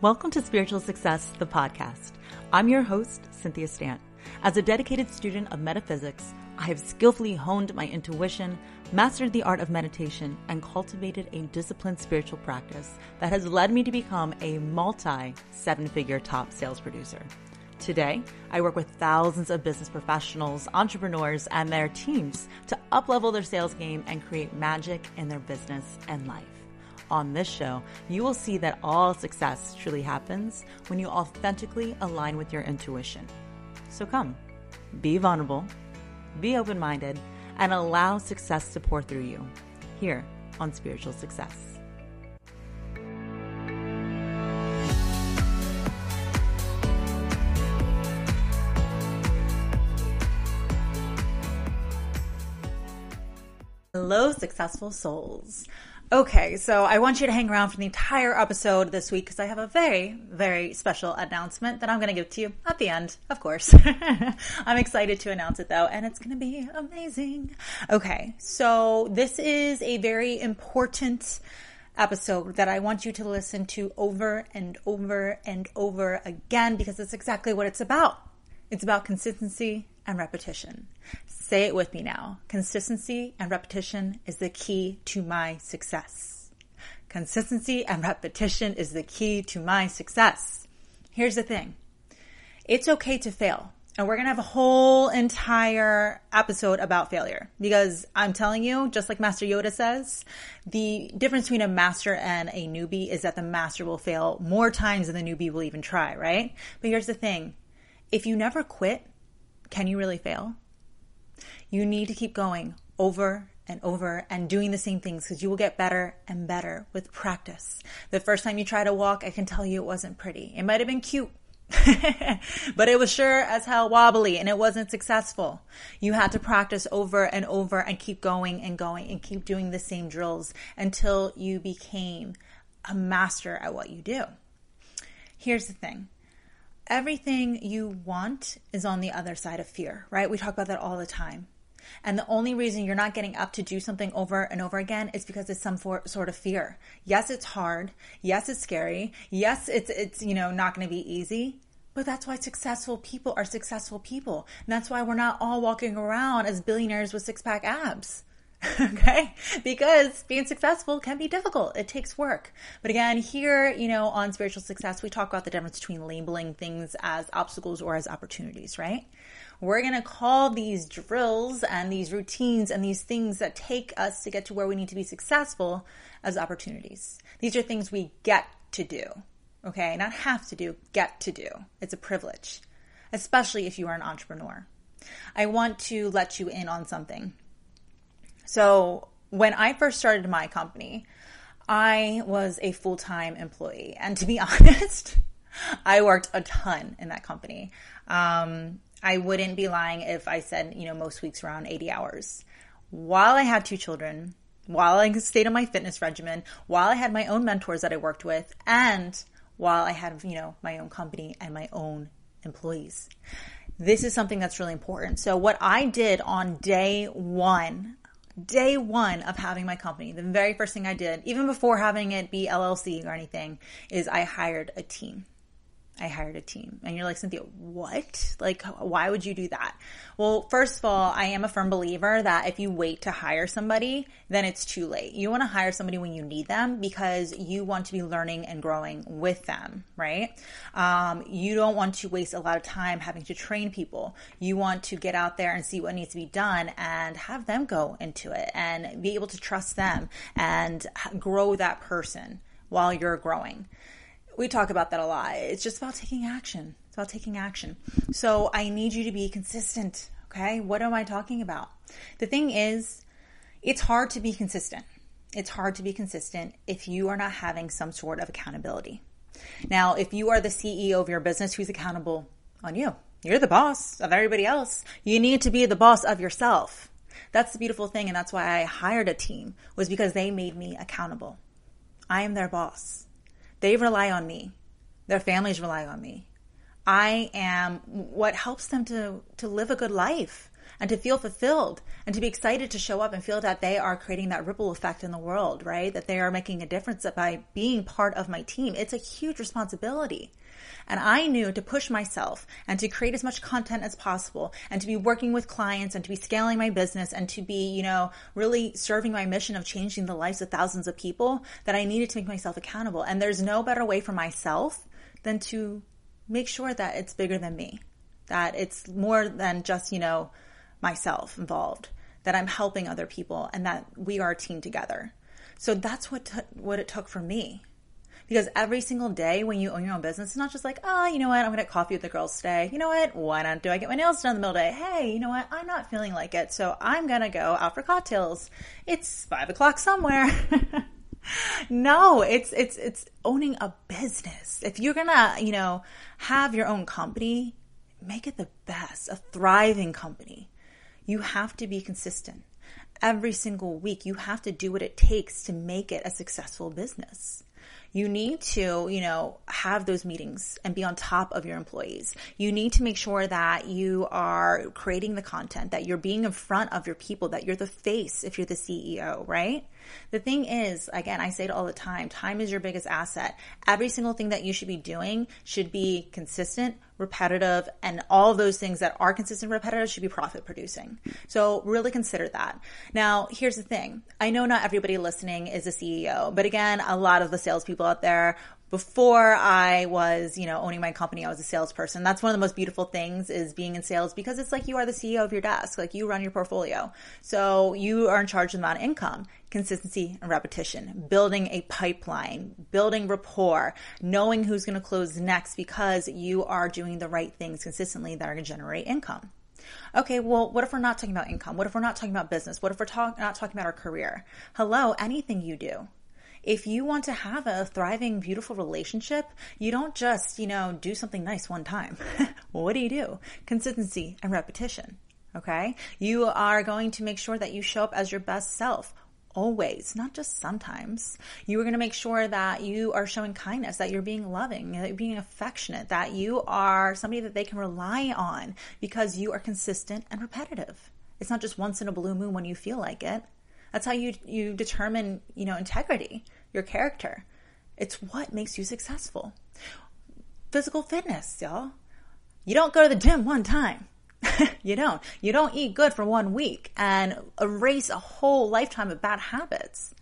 Welcome to Spiritual Success, the podcast. I'm your host, Cynthia Stant. As a dedicated student of metaphysics, I have skillfully honed my intuition, mastered the art of meditation, and cultivated a disciplined spiritual practice that has led me to become a multi seven figure top sales producer. Today, I work with thousands of business professionals, entrepreneurs, and their teams to uplevel their sales game and create magic in their business and life on this show, you will see that all success truly happens when you authentically align with your intuition. So come, be vulnerable, be open minded, and allow success to pour through you here on Spiritual Success. Hello, successful souls. Okay, so I want you to hang around for the entire episode this week because I have a very, very special announcement that I'm going to give to you at the end, of course. I'm excited to announce it though, and it's going to be amazing. Okay, so this is a very important episode that I want you to listen to over and over and over again because it's exactly what it's about. It's about consistency and repetition. Say it with me now. Consistency and repetition is the key to my success. Consistency and repetition is the key to my success. Here's the thing. It's okay to fail. And we're going to have a whole entire episode about failure because I'm telling you, just like Master Yoda says, the difference between a master and a newbie is that the master will fail more times than the newbie will even try, right? But here's the thing. If you never quit, can you really fail? You need to keep going over and over and doing the same things because you will get better and better with practice. The first time you try to walk, I can tell you it wasn't pretty. It might have been cute. but it was sure as hell wobbly and it wasn't successful. You had to practice over and over and keep going and going and keep doing the same drills until you became a master at what you do. Here's the thing everything you want is on the other side of fear, right? We talk about that all the time. And the only reason you're not getting up to do something over and over again is because it's some for, sort of fear. Yes, it's hard. Yes, it's scary. Yes, it's it's you know not going to be easy. But that's why successful people are successful people. And that's why we're not all walking around as billionaires with six pack abs. okay? Because being successful can be difficult. It takes work. But again, here, you know, on spiritual success, we talk about the difference between labeling things as obstacles or as opportunities, right? We're going to call these drills and these routines and these things that take us to get to where we need to be successful as opportunities. These are things we get to do. Okay? Not have to do, get to do. It's a privilege, especially if you are an entrepreneur. I want to let you in on something so when I first started my company, I was a full time employee. And to be honest, I worked a ton in that company. Um, I wouldn't be lying if I said, you know, most weeks around 80 hours. While I had two children, while I stayed on my fitness regimen, while I had my own mentors that I worked with, and while I had, you know, my own company and my own employees. This is something that's really important. So what I did on day one day one of having my company, the very first thing I did, even before having it be LLC or anything, is I hired a team. I hired a team. And you're like, Cynthia, what? Like, why would you do that? Well, first of all, I am a firm believer that if you wait to hire somebody, then it's too late. You want to hire somebody when you need them because you want to be learning and growing with them, right? Um, you don't want to waste a lot of time having to train people. You want to get out there and see what needs to be done and have them go into it and be able to trust them and grow that person while you're growing we talk about that a lot. It's just about taking action. It's about taking action. So I need you to be consistent. Okay. What am I talking about? The thing is, it's hard to be consistent. It's hard to be consistent if you are not having some sort of accountability. Now, if you are the CEO of your business, who's accountable on you? You're the boss of everybody else. You need to be the boss of yourself. That's the beautiful thing. And that's why I hired a team was because they made me accountable. I am their boss. They rely on me. Their families rely on me. I am what helps them to, to live a good life and to feel fulfilled and to be excited to show up and feel that they are creating that ripple effect in the world, right? That they are making a difference by being part of my team. It's a huge responsibility. And I knew to push myself and to create as much content as possible and to be working with clients and to be scaling my business and to be, you know, really serving my mission of changing the lives of thousands of people that I needed to make myself accountable. And there's no better way for myself than to make sure that it's bigger than me, that it's more than just, you know, myself involved, that I'm helping other people and that we are a team together. So that's what, t- what it took for me because every single day when you own your own business, it's not just like, oh, you know what, I'm going to get coffee with the girls today. You know what, why not do I get my nails done in the middle of the day? Hey, you know what, I'm not feeling like it, so I'm going to go out for cocktails. It's five o'clock somewhere. no, it's it's it's owning a business. If you're gonna, you know, have your own company, make it the best, a thriving company. You have to be consistent. Every single week, you have to do what it takes to make it a successful business you need to, you know, have those meetings and be on top of your employees. You need to make sure that you are creating the content, that you're being in front of your people, that you're the face if you're the CEO, right? The thing is, again, I say it all the time, time is your biggest asset. Every single thing that you should be doing should be consistent, repetitive, and all those things that are consistent, repetitive should be profit producing. So really consider that. Now, here's the thing. I know not everybody listening is a CEO, but again, a lot of the salespeople out there before I was, you know, owning my company, I was a salesperson. That's one of the most beautiful things is being in sales because it's like you are the CEO of your desk. Like you run your portfolio. So you are in charge of the amount of income, consistency and repetition, building a pipeline, building rapport, knowing who's going to close next because you are doing the right things consistently that are going to generate income. Okay, well, what if we're not talking about income? What if we're not talking about business? What if we're talk- not talking about our career? Hello, anything you do if you want to have a thriving, beautiful relationship, you don't just, you know, do something nice one time. what do you do? Consistency and repetition. Okay. You are going to make sure that you show up as your best self always, not just sometimes. You are going to make sure that you are showing kindness, that you're being loving, that you're being affectionate, that you are somebody that they can rely on because you are consistent and repetitive. It's not just once in a blue moon when you feel like it. That's how you you determine, you know, integrity your character. It's what makes you successful. Physical fitness, y'all. You don't go to the gym one time. you don't. You don't eat good for one week and erase a whole lifetime of bad habits.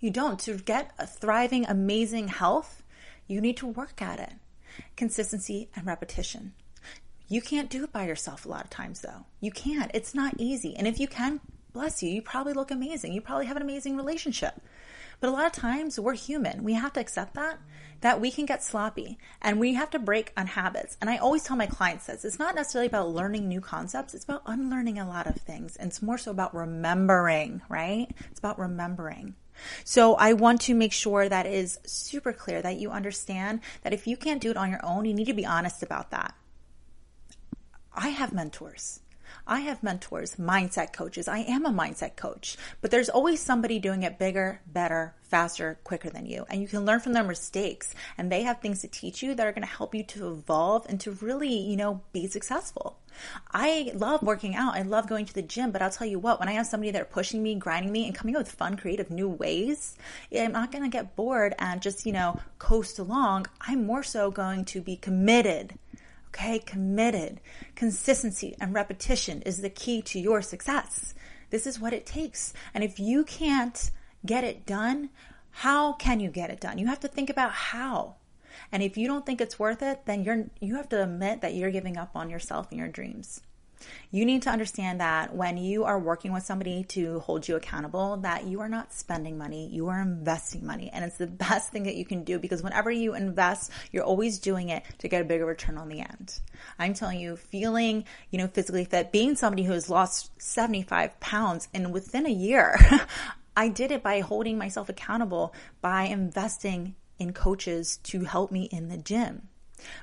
You don't. To get a thriving, amazing health, you need to work at it. Consistency and repetition. You can't do it by yourself a lot of times, though. You can't. It's not easy. And if you can, bless you. You probably look amazing. You probably have an amazing relationship. But a lot of times we're human. We have to accept that, that we can get sloppy and we have to break on habits. And I always tell my clients this it's not necessarily about learning new concepts, it's about unlearning a lot of things. And it's more so about remembering, right? It's about remembering. So I want to make sure that is super clear that you understand that if you can't do it on your own, you need to be honest about that. I have mentors. I have mentors, mindset coaches. I am a mindset coach, but there's always somebody doing it bigger, better, faster, quicker than you. And you can learn from their mistakes and they have things to teach you that are going to help you to evolve and to really, you know, be successful. I love working out. I love going to the gym, but I'll tell you what, when I have somebody that are pushing me, grinding me, and coming up with fun, creative, new ways, I'm not going to get bored and just, you know, coast along. I'm more so going to be committed Okay, committed. Consistency and repetition is the key to your success. This is what it takes. And if you can't get it done, how can you get it done? You have to think about how. And if you don't think it's worth it, then you're you have to admit that you're giving up on yourself and your dreams. You need to understand that when you are working with somebody to hold you accountable, that you are not spending money, you are investing money. And it's the best thing that you can do because whenever you invest, you're always doing it to get a bigger return on the end. I'm telling you, feeling, you know, physically fit, being somebody who has lost 75 pounds and within a year, I did it by holding myself accountable by investing in coaches to help me in the gym.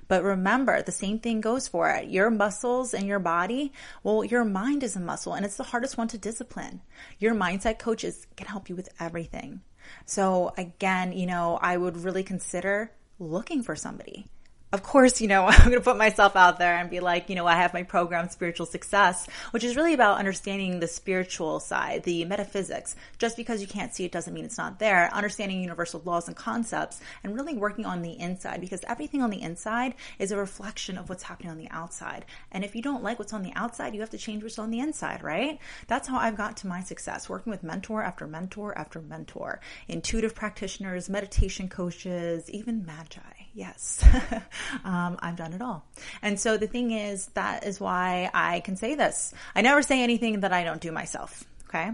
But remember, the same thing goes for it. Your muscles and your body, well, your mind is a muscle and it's the hardest one to discipline. Your mindset coaches can help you with everything. So again, you know, I would really consider looking for somebody, of course, you know, I'm going to put myself out there and be like, you know, I have my program, Spiritual Success, which is really about understanding the spiritual side, the metaphysics. Just because you can't see it doesn't mean it's not there. Understanding universal laws and concepts and really working on the inside because everything on the inside is a reflection of what's happening on the outside. And if you don't like what's on the outside, you have to change what's on the inside, right? That's how I've got to my success, working with mentor after mentor after mentor, intuitive practitioners, meditation coaches, even magi. Yes, um, I've done it all. And so the thing is, that is why I can say this. I never say anything that I don't do myself. Okay.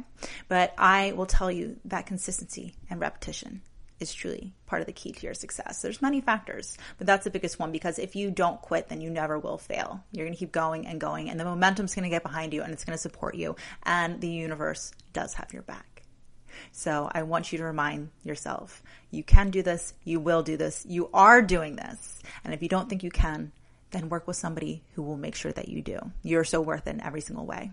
But I will tell you that consistency and repetition is truly part of the key to your success. There's many factors, but that's the biggest one because if you don't quit, then you never will fail. You're going to keep going and going and the momentum's going to get behind you and it's going to support you and the universe does have your back. So I want you to remind yourself you can do this, you will do this, you are doing this. And if you don't think you can, then work with somebody who will make sure that you do. You're so worth it in every single way.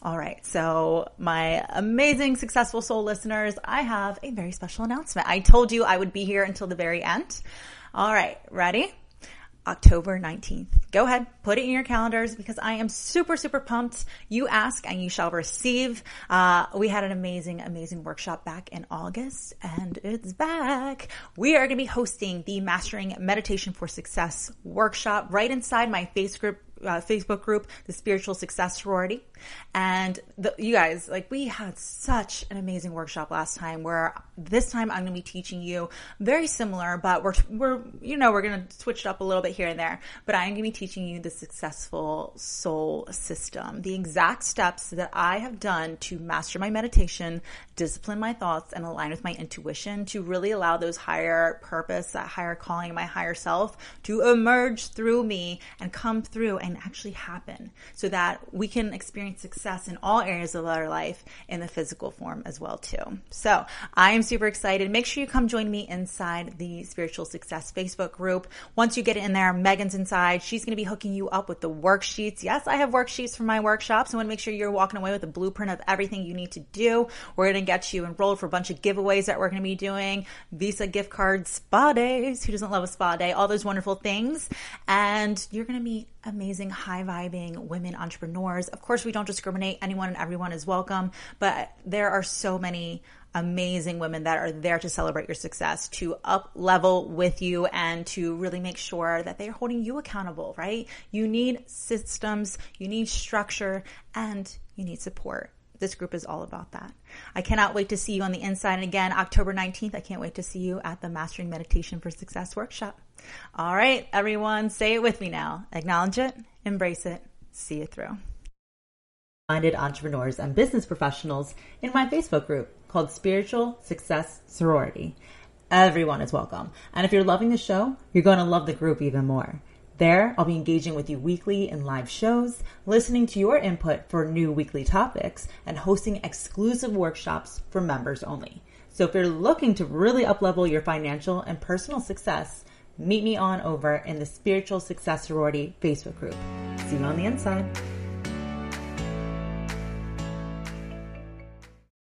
All right. So my amazing successful soul listeners, I have a very special announcement. I told you I would be here until the very end. All right. Ready? October 19th. Go ahead, put it in your calendars because I am super, super pumped. You ask and you shall receive. Uh, we had an amazing, amazing workshop back in August and it's back. We are going to be hosting the Mastering Meditation for Success workshop right inside my Facebook group, uh, Facebook group, the Spiritual Success Sorority. And the, you guys, like we had such an amazing workshop last time where this time I'm going to be teaching you very similar, but we're, we're, you know, we're going to switch it up a little bit here and there, but I'm going to be teaching you the successful soul system, the exact steps that I have done to master my meditation, discipline my thoughts and align with my intuition to really allow those higher purpose, that higher calling, my higher self to emerge through me and come through and actually happen so that we can experience experience success in all areas of our life in the physical form as well too. So I am super excited. Make sure you come join me inside the Spiritual Success Facebook group. Once you get in there, Megan's inside. She's going to be hooking you up with the worksheets. Yes, I have worksheets for my workshops. I want to make sure you're walking away with a blueprint of everything you need to do. We're going to get you enrolled for a bunch of giveaways that we're going to be doing. Visa gift cards, spa days. Who doesn't love a spa day? All those wonderful things. And you're going to meet amazing, high vibing women entrepreneurs. Of course, we don't discriminate. Anyone and everyone is welcome, but there are so many amazing women that are there to celebrate your success, to up level with you and to really make sure that they're holding you accountable, right? You need systems, you need structure, and you need support. This group is all about that. I cannot wait to see you on the inside. And again, October 19th, I can't wait to see you at the Mastering Meditation for Success workshop. All right, everyone, say it with me now. Acknowledge it, embrace it, see it through. Minded entrepreneurs and business professionals in my Facebook group called Spiritual Success Sorority. Everyone is welcome. And if you're loving the show, you're going to love the group even more. There, I'll be engaging with you weekly in live shows, listening to your input for new weekly topics, and hosting exclusive workshops for members only. So if you're looking to really uplevel your financial and personal success, meet me on over in the Spiritual Success Sorority Facebook group. See you on the inside.